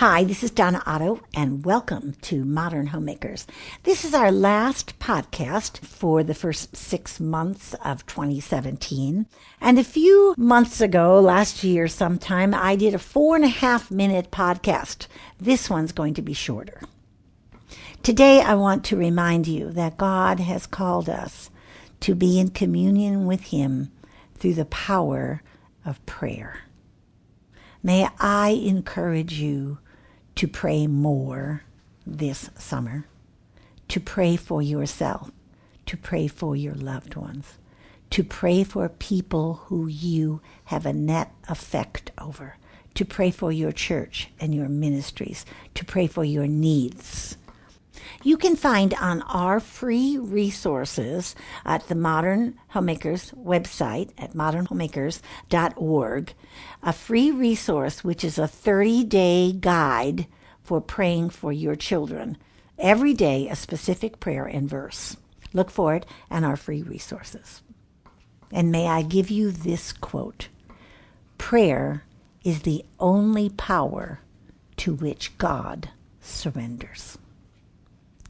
Hi, this is Donna Otto, and welcome to Modern Homemakers. This is our last podcast for the first six months of 2017. And a few months ago, last year sometime, I did a four and a half minute podcast. This one's going to be shorter. Today, I want to remind you that God has called us to be in communion with Him through the power of prayer. May I encourage you to pray more this summer, to pray for yourself, to pray for your loved ones, to pray for people who you have a net effect over, to pray for your church and your ministries, to pray for your needs. You can find on our free resources at the Modern Homemakers website at modernhomemakers.org a free resource which is a 30 day guide for praying for your children. Every day, a specific prayer and verse. Look for it and our free resources. And may I give you this quote Prayer is the only power to which God surrenders.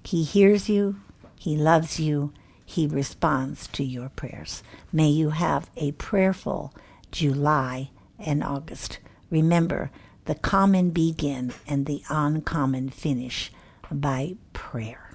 He hears you, He loves you, He responds to your prayers. May you have a prayerful July and August. Remember, the common begin and the uncommon finish by prayer.